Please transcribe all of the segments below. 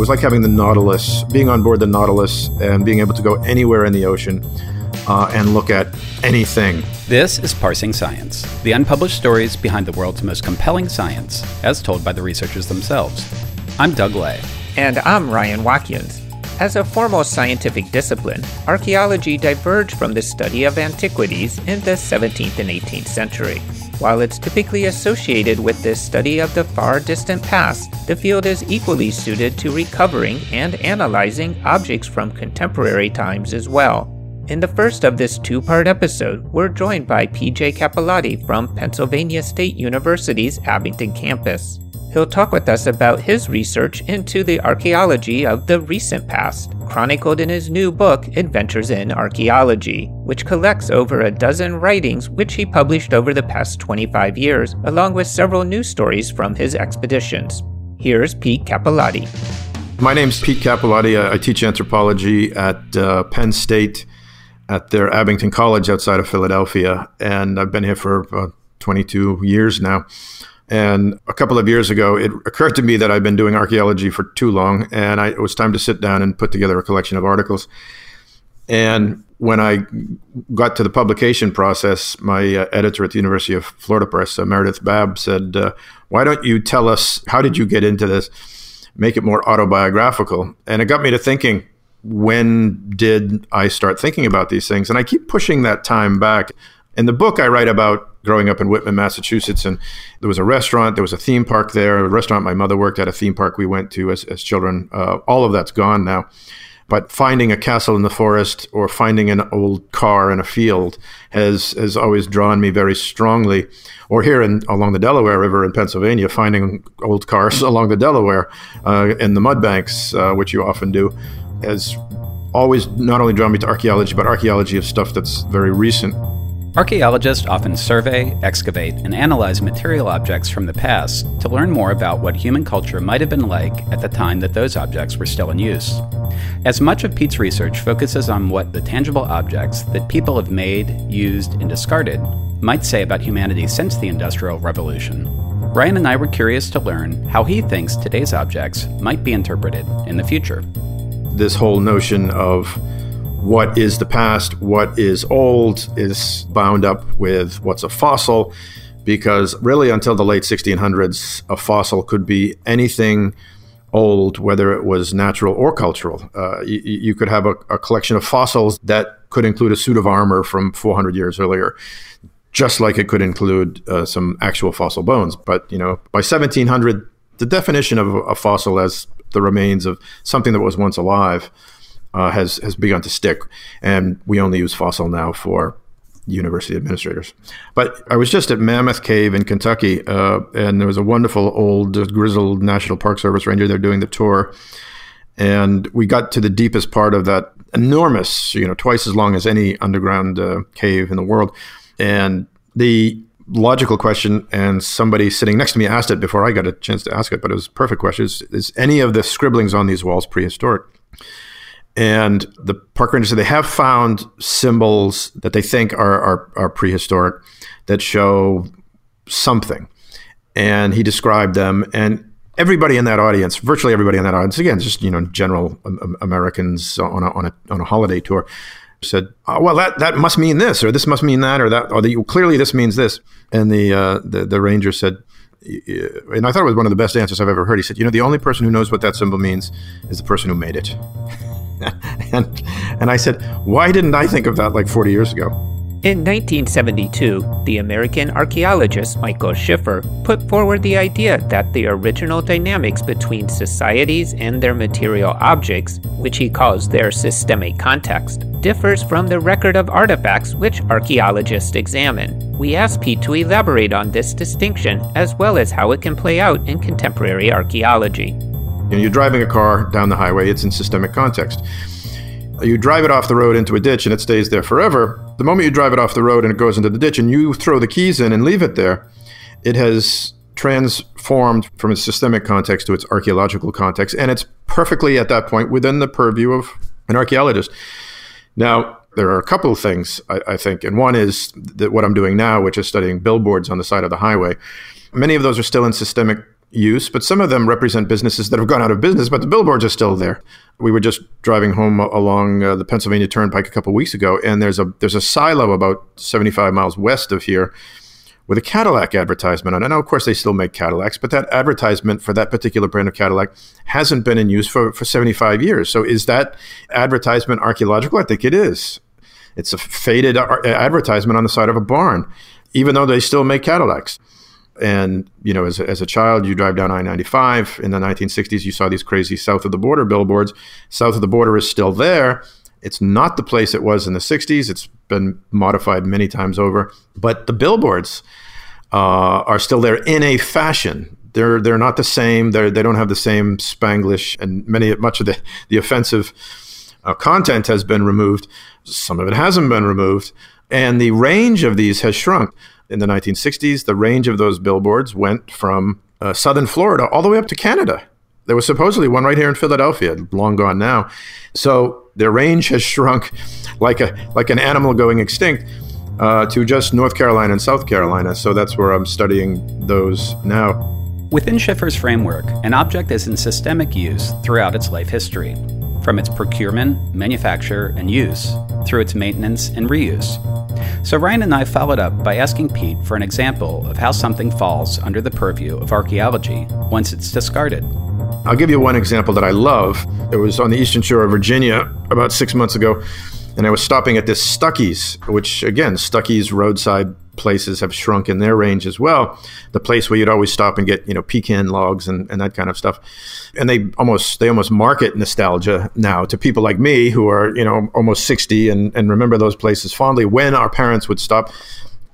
was like having the Nautilus, being on board the Nautilus and being able to go anywhere in the ocean uh, and look at anything. This is Parsing Science, the unpublished stories behind the world's most compelling science, as told by the researchers themselves. I'm Doug Leigh. And I'm Ryan Watkins. As a formal scientific discipline, archaeology diverged from the study of antiquities in the 17th and 18th century. While it's typically associated with the study of the far distant past, the field is equally suited to recovering and analyzing objects from contemporary times as well. In the first of this two part episode, we're joined by PJ Capelotti from Pennsylvania State University's Abington campus. He'll talk with us about his research into the archaeology of the recent past, chronicled in his new book, Adventures in Archaeology, which collects over a dozen writings which he published over the past 25 years, along with several news stories from his expeditions. Here's Pete Capelotti. My name's Pete Capelotti. I teach anthropology at uh, Penn State at their Abington College outside of Philadelphia, and I've been here for uh, 22 years now. And a couple of years ago, it occurred to me that I've been doing archaeology for too long, and I, it was time to sit down and put together a collection of articles. And when I got to the publication process, my uh, editor at the University of Florida Press, uh, Meredith Babb, said, uh, Why don't you tell us how did you get into this? Make it more autobiographical. And it got me to thinking, when did I start thinking about these things? And I keep pushing that time back. In the book, I write about growing up in Whitman, Massachusetts, and there was a restaurant, there was a theme park there, a restaurant my mother worked at, a theme park we went to as, as children. Uh, all of that's gone now. But finding a castle in the forest or finding an old car in a field has has always drawn me very strongly. Or here in along the Delaware River in Pennsylvania, finding old cars along the Delaware uh, in the mud banks, uh, which you often do, has always not only drawn me to archaeology, but archaeology of stuff that's very recent. Archaeologists often survey, excavate, and analyze material objects from the past to learn more about what human culture might have been like at the time that those objects were still in use. As much of Pete's research focuses on what the tangible objects that people have made, used, and discarded might say about humanity since the Industrial Revolution, Ryan and I were curious to learn how he thinks today's objects might be interpreted in the future. This whole notion of what is the past, what is old, is bound up with what's a fossil, because really until the late 1600s, a fossil could be anything old, whether it was natural or cultural. Uh, you, you, could have a, a, collection of fossils that could include a suit of armor from 400 years earlier, just like it could include uh, some actual fossil bones. But you know, by 1700, the definition of a fossil as the remains of something that was once alive uh, has has begun to stick, and we only use fossil now for university administrators. But I was just at Mammoth Cave in Kentucky, uh, and there was a wonderful old grizzled National Park Service ranger there doing the tour, and we got to the deepest part of that enormous, you know, twice as long as any underground uh, cave in the world, and the logical question, and somebody sitting next to me asked it before I got a chance to ask it, but it was a perfect question: is, is any of the scribblings on these walls prehistoric? And the park rangers said they have found symbols that they think are, are, are prehistoric that show something. And he described them. And everybody in that audience, virtually everybody in that audience, again, just you know, general Americans on a, on a, on a holiday tour, said, oh, "Well, that, that must mean this, or this must mean that, or that, or the, clearly this means this." And the, uh, the the ranger said, and I thought it was one of the best answers I've ever heard. He said, "You know, the only person who knows what that symbol means is the person who made it." and, and I said, why didn't I think of that like 40 years ago? In 1972, the American archaeologist Michael Schiffer put forward the idea that the original dynamics between societies and their material objects, which he calls their systemic context, differs from the record of artifacts which archaeologists examine. We asked Pete to elaborate on this distinction as well as how it can play out in contemporary archaeology. You know, you're driving a car down the highway, it's in systemic context. You drive it off the road into a ditch and it stays there forever. The moment you drive it off the road and it goes into the ditch and you throw the keys in and leave it there, it has transformed from its systemic context to its archaeological context. And it's perfectly at that point within the purview of an archaeologist. Now, there are a couple of things I, I, think, and one is that what I'm doing now, which is studying billboards on the side of the highway. Many of those are still in systemic use, but some of them represent businesses that have gone out of business, but the billboards are still there. We were just driving home along uh, the Pennsylvania Turnpike a couple weeks ago, and there's a there's a silo about 75 miles west of here with a Cadillac advertisement on it. Now, of course, they still make Cadillacs, but that advertisement for that particular brand of Cadillac hasn't been in use for, for 75 years. So is that advertisement archaeological? I think it is. It's a faded advertisement on the side of a barn, even though they still make Cadillacs. And, you know, as a, as a child, you drive down I 95. In the 1960s, you saw these crazy south of the border billboards. South of the border is still there. It's not the place it was in the 60s. It's been modified many times over. But the billboards uh, are still there in a fashion. They're, they're not the same. They're, they don't have the same Spanglish, and many much of the, the offensive uh, content has been removed. Some of it hasn't been removed. And the range of these has shrunk in the 1960s, the range of those billboards went from uh, southern Florida all the way up to Canada. There was supposedly one right here in Philadelphia, long gone now. So their range has shrunk like a like an animal going extinct uh, to just North Carolina and South Carolina. So that's where I'm studying those now. Within Schiffer's framework, an object is in systemic use throughout its life history, from its procurement, manufacture, and use, through its maintenance and reuse. So Ryan and I followed up by asking Pete for an example of how something falls under the purview of archaeology once it's discarded. I'll give you one example that I love. It was on the eastern shore of Virginia about six months ago, and I was stopping at this Stuckey's, which again, Stuckey's roadside places have shrunk in their range as well. The place where you'd always stop and get, you know, pecan logs and, and that kind of stuff. And they almost they almost market nostalgia now to people like me who are, you know, almost 60 and, and remember those places fondly when our parents would stop.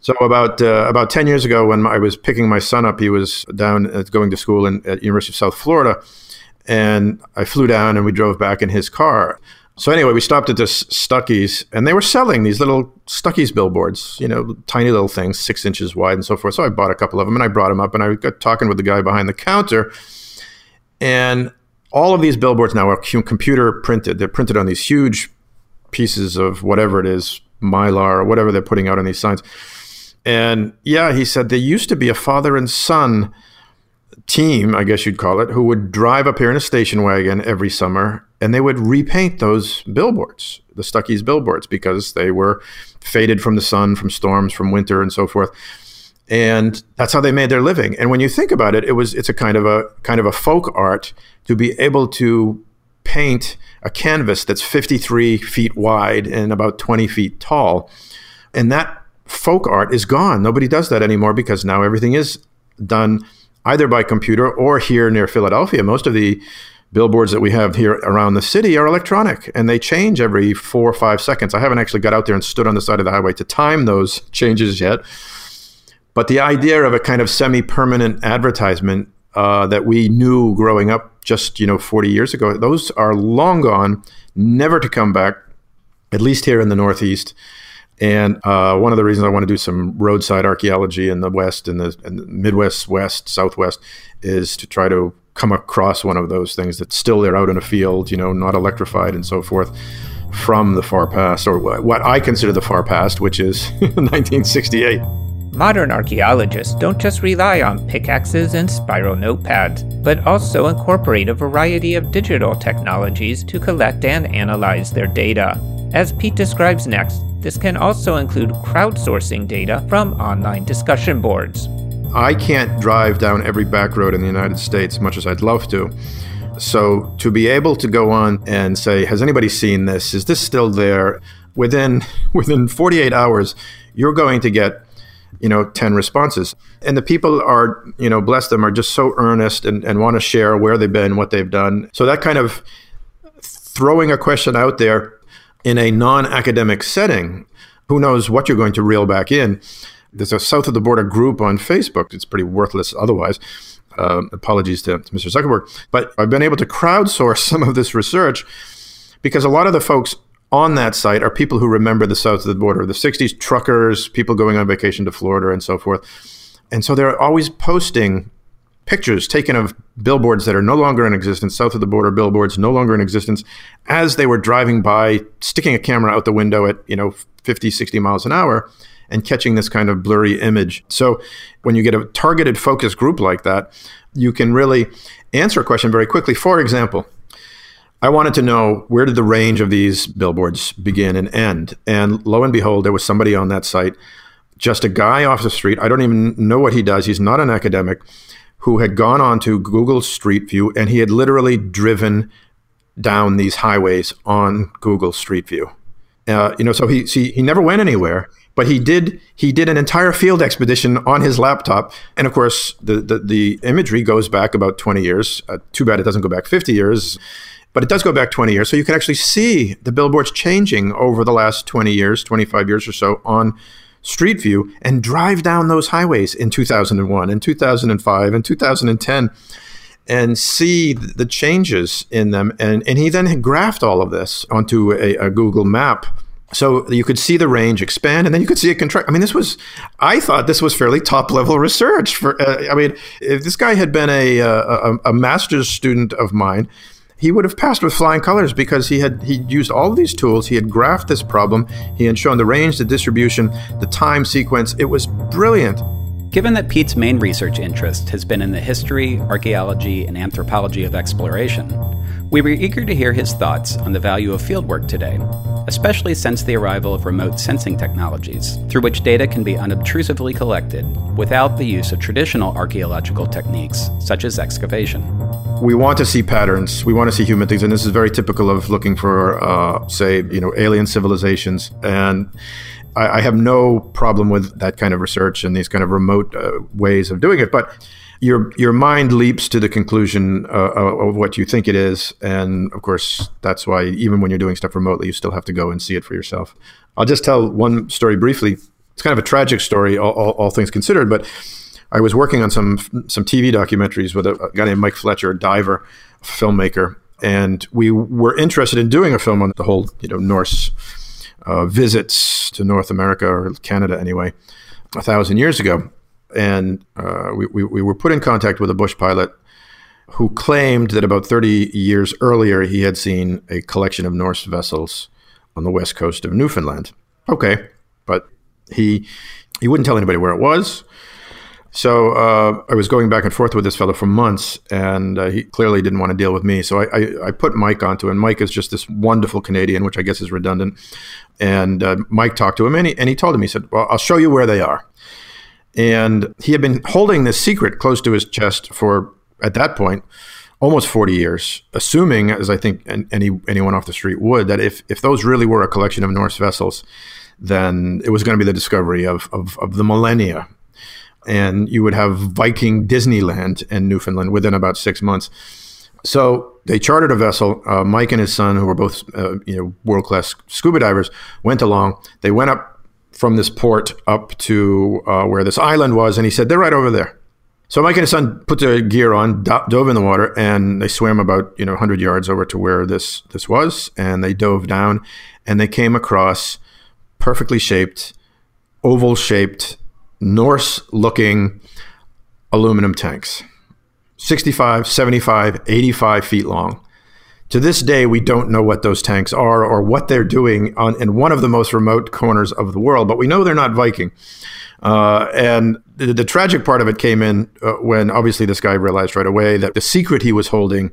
So about uh, about 10 years ago when I was picking my son up, he was down uh, going to school in, at University of South Florida. And I flew down and we drove back in his car. So anyway, we stopped at this Stuckey's, and they were selling these little Stuckey's billboards, you know, tiny little things, six inches wide and so forth. So I bought a couple of them, and I brought them up, and I got talking with the guy behind the counter, and all of these billboards now are computer printed. They're printed on these huge pieces of whatever it is, mylar or whatever they're putting out on these signs. And yeah, he said there used to be a father and son team, I guess you'd call it, who would drive up here in a station wagon every summer and they would repaint those billboards, the Stuckey's billboards, because they were faded from the sun, from storms, from winter, and so forth. And that's how they made their living. And when you think about it, it was it's a kind of a kind of a folk art to be able to paint a canvas that's 53 feet wide and about 20 feet tall. And that folk art is gone. Nobody does that anymore because now everything is done either by computer or here near Philadelphia. Most of the billboards that we have here around the city are electronic and they change every four or five seconds. I haven't actually got out there and stood on the side of the highway to time those changes yet. But the idea of a kind of semi permanent advertisement uh, that we knew growing up just you know 40 years ago, those are long gone, never to come back, at least here in the Northeast. And uh, one of the reasons I want to do some roadside archaeology in the West, in the, in the Midwest, West, Southwest, is to try to come across one of those things that's still there out in a field, you know, not electrified and so forth, from the far past, or what I consider the far past, which is 1968. Modern archaeologists don't just rely on pickaxes and spiral notepads, but also incorporate a variety of digital technologies to collect and analyze their data. As Pete describes next, this can also include crowdsourcing data from online discussion boards. I can't drive down every back road in the United States, much as I'd love to. So to be able to go on and say, "Has anybody seen this? Is this still there?" Within within 48 hours, you're going to get you know 10 responses and the people are you know bless them are just so earnest and, and want to share where they've been what they've done so that kind of throwing a question out there in a non-academic setting who knows what you're going to reel back in there's a south of the border group on Facebook. It's pretty worthless otherwise. Uh, apologies to, to Mr. Zuckerberg. But I've been able to crowdsource some of this research because a lot of the folks on that site are people who remember the south of the border, the 60s truckers, people going on vacation to Florida, and so forth. And so they're always posting pictures taken of billboards that are no longer in existence, south of the border billboards no longer in existence, as they were driving by, sticking a camera out the window at, you know, 50, 60 miles an hour and catching this kind of blurry image. So when you get a targeted focus group like that, you can really answer a question very quickly. For example, I wanted to know where did the range of these billboards begin and end? And lo and behold, there was somebody on that site, just a guy off the street. I don't even know what he does. He's not an academic who had gone on to Google Street View and he had literally driven down these highways on Google Street View. Uh, you know, so he see, he never went anywhere, but he did he did an entire field expedition on his laptop, and of course the the, the imagery goes back about twenty years. Uh, too bad it doesn't go back fifty years, but it does go back twenty years. So you can actually see the billboards changing over the last twenty years, twenty five years or so on Street View, and drive down those highways in two thousand and one, and two thousand and five, and two thousand and ten and see the changes in them. And, and he then graphed all of this onto a, a Google map. So you could see the range expand, and then you could see it contract. I mean, this was, I thought this was fairly top level research. For uh, I mean, if this guy had been a, a, a master's student of mine, he would have passed with flying colors because he had he used all of these tools. He had graphed this problem. He had shown the range, the distribution, the time sequence. It was brilliant. Given that Pete's main research interest has been in the history, archaeology, and anthropology of exploration, we were eager to hear his thoughts on the value of fieldwork today, especially since the arrival of remote sensing technologies, through which data can be unobtrusively collected without the use of traditional archaeological techniques, such as excavation. We want to see patterns. We want to see human things, and this is very typical of looking for, uh, say, you know, alien civilizations. And I, I, have no problem with that kind of research and these kind of remote uh, ways of doing it, but your your mind leaps to the conclusion uh, of what you think it is, and of course that's why even when you're doing stuff remotely, you still have to go and see it for yourself. I'll just tell one story briefly. It's kind of a tragic story, all, all, all things considered, but I was working on some some TV documentaries with a, guy named Mike Fletcher, a diver, filmmaker, and we were interested in doing a film on the whole you know Norse uh, visits to North America or Canada anyway, a thousand years ago. And uh, we, we, we were put in contact with a bush pilot who claimed that about 30 years earlier he had seen a collection of Norse vessels on the west coast of Newfoundland. Okay, but he he wouldn't tell anybody where it was. So uh, I was going back and forth with this fellow for months, and uh, he clearly didn't want to deal with me. So I, I, I, put Mike onto, and Mike is just this wonderful Canadian, which I guess is redundant. And uh, Mike talked to him, and he, and he told him, he said, "Well, I'll show you where they are." And he had been holding this secret close to his chest for, at that point, almost 40 years, assuming, as I think any anyone off the street would, that if if those really were a collection of Norse vessels, then it was going to be the discovery of, of, of the millennia and you would have Viking Disneyland in Newfoundland within about six months. So they chartered a vessel. Uh, Mike and his son, who were both uh, you know world class scuba divers, went along. They went up from this port up to uh, where this island was, and he said they're right over there. So Mike and his son put their gear on, do- dove in the water, and they swam about you know 100 yards over to where this this was, and they dove down, and they came across perfectly shaped, oval shaped Norse looking aluminum tanks 65, 75, 85 feet long. To this day, we don't know what those tanks are or what they're doing on, in one of the most remote corners of the world, but we know they're not Viking. Uh, and the, the, tragic part of it came in uh, when obviously this guy realized right away that the secret he was holding,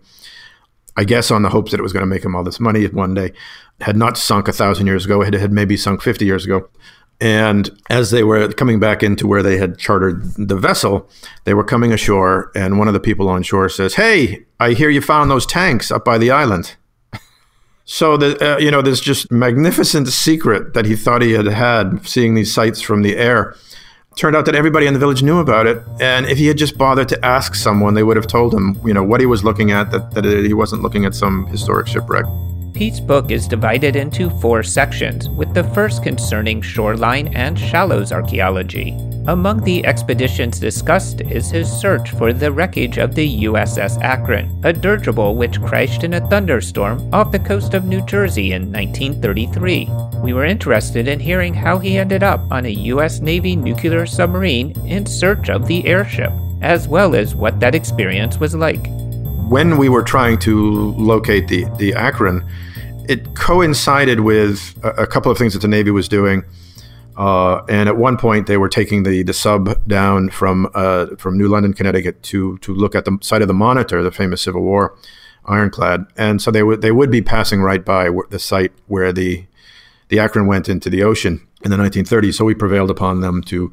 I guess on the hopes that it was going to make him all this money one day, had not sunk a thousand years ago. It had maybe sunk 50 years ago. And as they were coming back into where they had chartered the vessel, they were coming ashore, and one of the people on shore says, "Hey, I hear you found those tanks up by the island." so the uh, you know this just magnificent secret that he thought he had had, seeing these sights from the air, turned out that everybody in the village knew about it. And if he had just bothered to ask someone, they would have told him, you know, what he was looking at, that, that he wasn't looking at some historic shipwreck. Pete's book is divided into four sections, with the first concerning shoreline and shallows archaeology. Among the expeditions discussed is his search for the wreckage of the USS Akron, a dirigible which crashed in a thunderstorm off the coast of New Jersey in 1933. We were interested in hearing how he ended up on a US Navy nuclear submarine in search of the airship, as well as what that experience was like when we were trying to locate the, the Akron, it coincided with a, a, couple of things that the Navy was doing. Uh, and at one point, they were taking the, the sub down from uh, from New London, Connecticut, to to look at the site of the Monitor, the famous Civil War ironclad. And so they would they would be passing right by the site where the the Akron went into the ocean in the 1930s. So we prevailed upon them to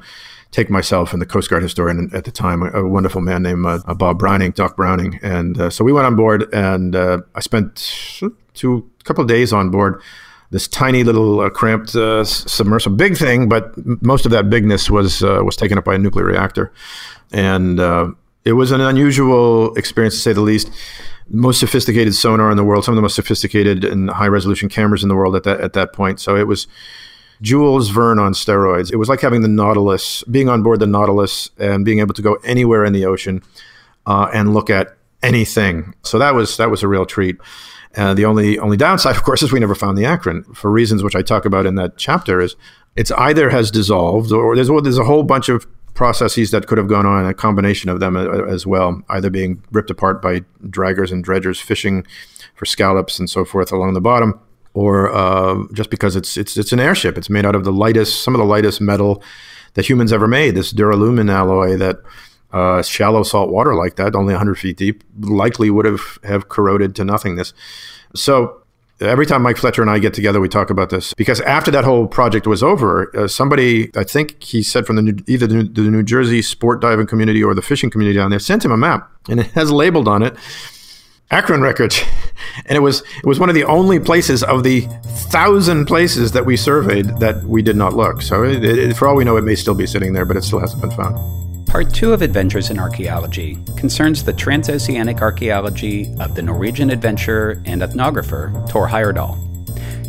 take myself and the Coast Guard historian at the time, a, a wonderful man named uh, Bob Browning, Doc Browning, and uh, so we went on board, and uh, I spent two couple of days on board this tiny little uh, cramped uh, submersible, big thing, but most of that bigness was uh, was taken up by a nuclear reactor, and uh, it was an unusual experience to say the least. Most sophisticated sonar in the world, some of the most sophisticated and high resolution cameras in the world at that at that point. So it was Jules Verne on steroids. It was like having the Nautilus, being on board the Nautilus, and being able to go anywhere in the ocean uh, and look at anything. So that was that was a real treat. Uh, the only only downside, of course, is we never found the Akron for reasons which I talk about in that chapter. Is it's either has dissolved or there's there's a whole bunch of processes that could have gone on, a combination of them uh, as well, either being ripped apart by draggers and dredgers fishing for scallops and so forth along the bottom, or uh, just because it's it's it's an airship. It's made out of the lightest, some of the lightest metal that humans ever made. This duralumin alloy that uh, shallow salt water like that, only 100 feet deep, likely would have, have corroded to nothingness. So every time Mike Fletcher and I get together, we talk about this because after that whole project was over, uh, somebody, I think he said from the New, either the New, the New Jersey sport diving community or the fishing community down there, sent him a map and it has labeled on it Akron Records. and it was it was one of the only places of the thousand places that we surveyed that we did not look. So it, it, for all we know, it may still be sitting there, but it still hasn't been found. Part 2 of Adventures in Archaeology concerns the transoceanic archaeology of the Norwegian adventurer and ethnographer Tor Heyerdahl.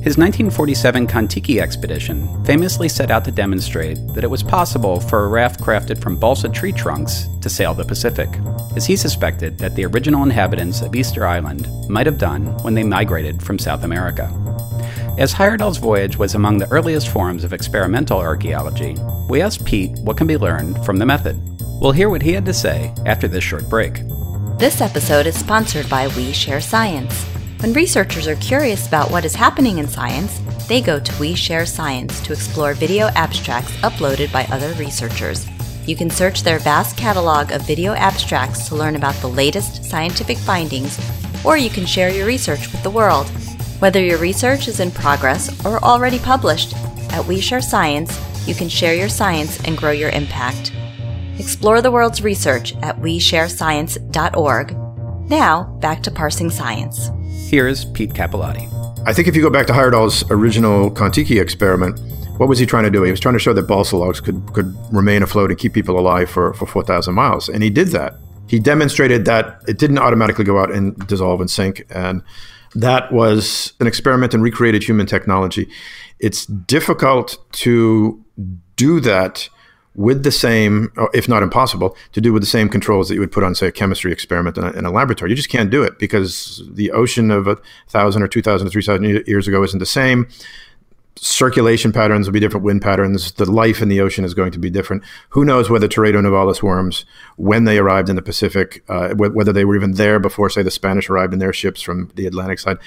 His 1947 Kon-Tiki expedition famously set out to demonstrate that it was possible for a raft crafted from balsa tree trunks to sail the Pacific, as he suspected that the original inhabitants of Easter Island might have done when they migrated from South America. As Heyerdahl's voyage was among the earliest forms of experimental archaeology, we asked Pete what can be learned from the method. We'll hear what he had to say after this short break. This episode is sponsored by We Share Science. When researchers are curious about what is happening in science, they go to We Share Science to explore video abstracts uploaded by other researchers. You can search their vast catalog of video abstracts to learn about the latest scientific findings, or you can share your research with the world. Whether your research is in progress or already published, at We Share Science, you can share your science and grow your impact. Explore the world's research at WeShareScience.org. Now, back to parsing science. Here's Pete Capelotti. I think if you go back to Heyerdahl's original Kon-Tiki experiment, what was he trying to do? He was trying to show that balsa logs could, could remain afloat and keep people alive for, for 4,000 miles. And he did that. He demonstrated that it didn't automatically go out and dissolve and sink. And that was an experiment in recreated human technology. It's difficult to do that with the same, if not impossible, to do with the same controls that you would put on, say, a chemistry experiment in a, in a laboratory. You just can't do it because the ocean of a thousand or two thousand or three thousand years ago isn't the same. Circulation patterns will be different, wind patterns. The life in the ocean is going to be different. Who knows whether Teredo navalis worms, when they arrived in the Pacific, uh, whether they were even there before, say, the Spanish arrived in their ships from the Atlantic side.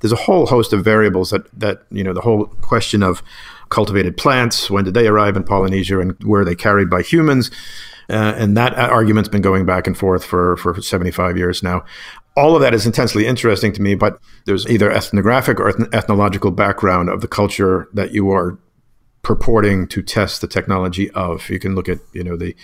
There's a whole host of variables that that you know the whole question of cultivated plants? When did they arrive in Polynesia and were they carried by humans? Uh, and that argument's been going back and forth for, for 75 years now. All of that is intensely interesting to me, but there's either ethnographic or ethnological background of the culture that you are purporting to test the technology of. You can look at you know the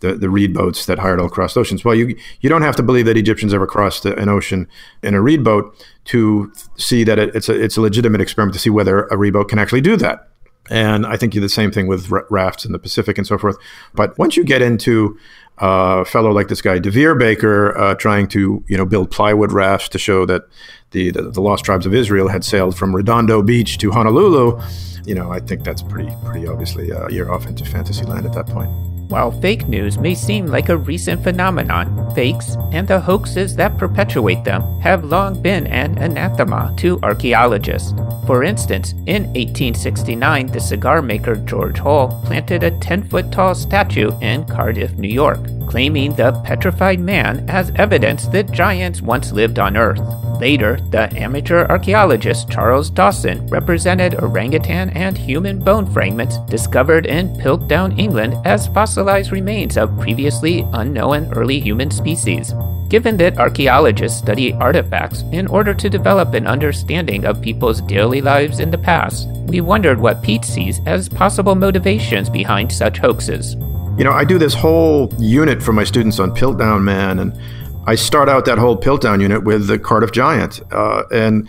the, the reed boats that Heyerdahl crossed oceans. Well, you you don't have to believe that Egyptians ever crossed an ocean in a reed boat to see that it, it's a it's a legitimate experiment to see whether a reed boat can actually do that. And I think you the same thing with rafts in the Pacific and so forth. But once you get into uh, a fellow like this guy, DeVere Baker, uh, trying to you know build plywood rafts to show that the, the, the lost tribes of Israel had sailed from Redondo Beach to Honolulu, you know, I think that's pretty pretty obviously uh, you're off into fantasy land at that point. While fake news may seem like a recent phenomenon, fakes and the hoaxes that perpetuate them have long been an anathema to archaeologists. For instance, in 1869, the cigar maker George Hull planted a 10 foot tall statue in Cardiff, New York, claiming the petrified man as evidence that giants once lived on Earth. Later, the amateur archaeologist Charles Dawson represented orangutan and human bone fragments discovered in Piltdown, England, as fossilized remains of previously unknown early human species. Given that archaeologists study artifacts in order to develop an understanding of people's daily lives in the past, we wondered what Pete sees as possible motivations behind such hoaxes. You know, I do this whole unit for my students on Piltdown Man, and I start out that whole Piltdown unit with the Cardiff Giant. Uh, and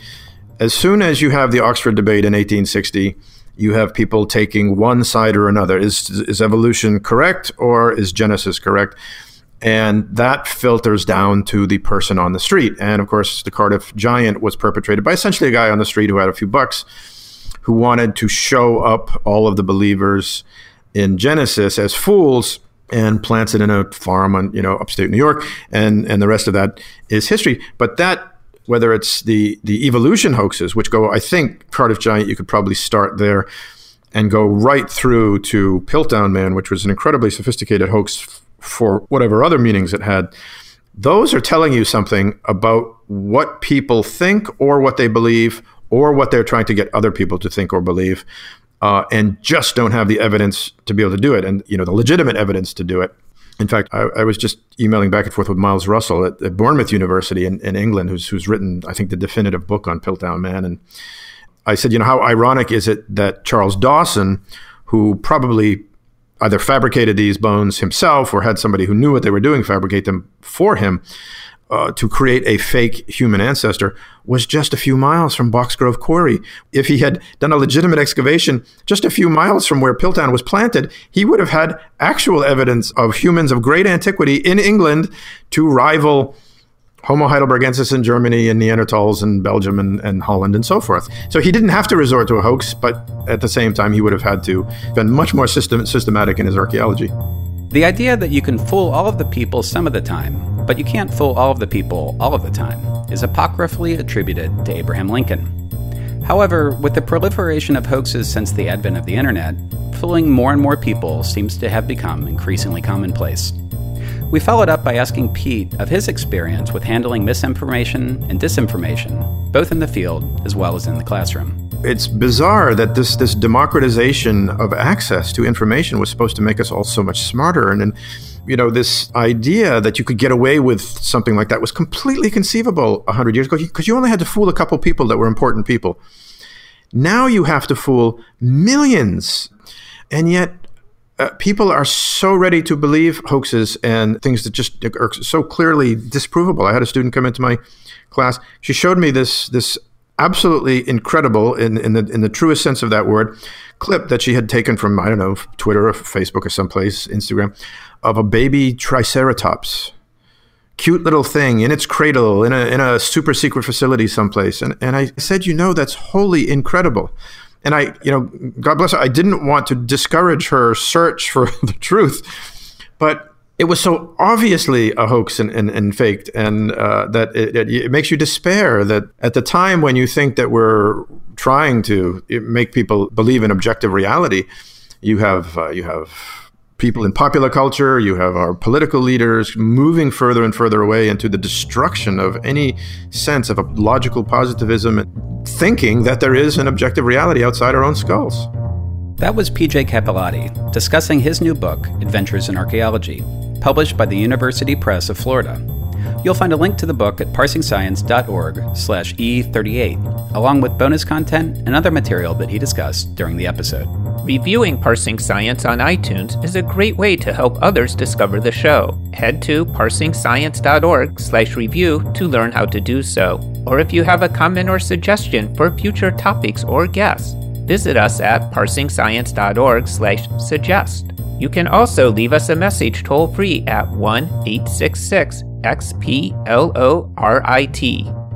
as soon as you have the Oxford debate in 1860, you have people taking one side or another. Is, is evolution correct or is Genesis correct? And that filters down to the person on the street. And of course, the Cardiff Giant was perpetrated by essentially a guy on the street who had a few bucks who wanted to show up all of the believers in Genesis as fools and plants it in a farm on you know upstate New York, and and the rest of that is history. But that whether it's the the evolution hoaxes, which go, I think Cardiff Giant, you could probably start there and go right through to Piltdown Man, which was an incredibly sophisticated hoax f- for whatever other meanings it had. Those are telling you something about what people think or what they believe or what they're trying to get other people to think or believe uh, and just don't have the evidence to be able to do it, and you know the legitimate evidence to do it. In fact, I, I was just emailing back and forth with Miles Russell at, at Bournemouth University in, in, England, who's who's written, I think, the definitive book on Piltdown Man, and I said, you know, how ironic is it that Charles Dawson, who probably either fabricated these bones himself or had somebody who knew what they were doing fabricate them for him, uh, to create a fake human ancestor was just a few miles from Boxgrove Quarry. If he had done a legitimate excavation just a few miles from where Piltdown was planted, he would have had actual evidence of humans of great antiquity in England to rival Homo heidelbergensis in Germany and Neanderthals in Belgium and, and Holland and so forth. So he didn't have to resort to a hoax, but at the same time, he would have had to been much more system, systematic in his archaeology. The idea that you can fool all of the people some of the time, but you can't fool all of the people all of the time, is apocryphally attributed to Abraham Lincoln. However, with the proliferation of hoaxes since the advent of the internet, fooling more and more people seems to have become increasingly commonplace. We followed up by asking Pete of his experience with handling misinformation and disinformation, both in the field as well as in the classroom it's bizarre that this this democratization of access to information was supposed to make us all so much smarter and, and you know this idea that you could get away with something like that was completely conceivable 100 years ago because you only had to fool a couple people that were important people now you have to fool millions and yet uh, people are so ready to believe hoaxes and things that just are so clearly disprovable. I had a student come into my class. She showed me this this absolutely incredible in, in the in the truest sense of that word clip that she had taken from I don't know Twitter or Facebook or someplace Instagram of a baby triceratops. Cute little thing in its cradle in a in a super secret facility someplace. And and I said you know that's wholly incredible. And I you know God bless her I didn't want to discourage her search for the truth but it was so obviously a hoax and, and, and faked, and uh, that it, it, it, makes you despair that at the time when you think that we're trying to make people believe in objective reality, you have uh, you have people in popular culture, you have our political leaders moving further and further away into the destruction of any sense of a logical positivism, thinking that there is an objective reality outside our own skulls. That was PJ Capelotti discussing his new book, Adventures in Archaeology published by the University Press of Florida. You'll find a link to the book at parsingscience.org/e38, along with bonus content and other material that he discussed during the episode. Reviewing Parsing Science on iTunes is a great way to help others discover the show. Head to parsingscience.org/review to learn how to do so. Or if you have a comment or suggestion for future topics or guests, visit us at parsingscience.org/suggest. You can also leave us a message toll free at 1 866 XPLORIT.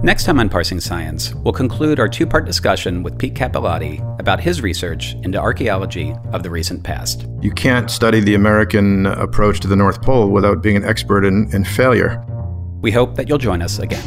Next time on Parsing Science, we'll conclude our two part discussion with Pete Capelotti about his research into archaeology of the recent past. You can't study the American approach to the North Pole without being an expert in, in failure. We hope that you'll join us again.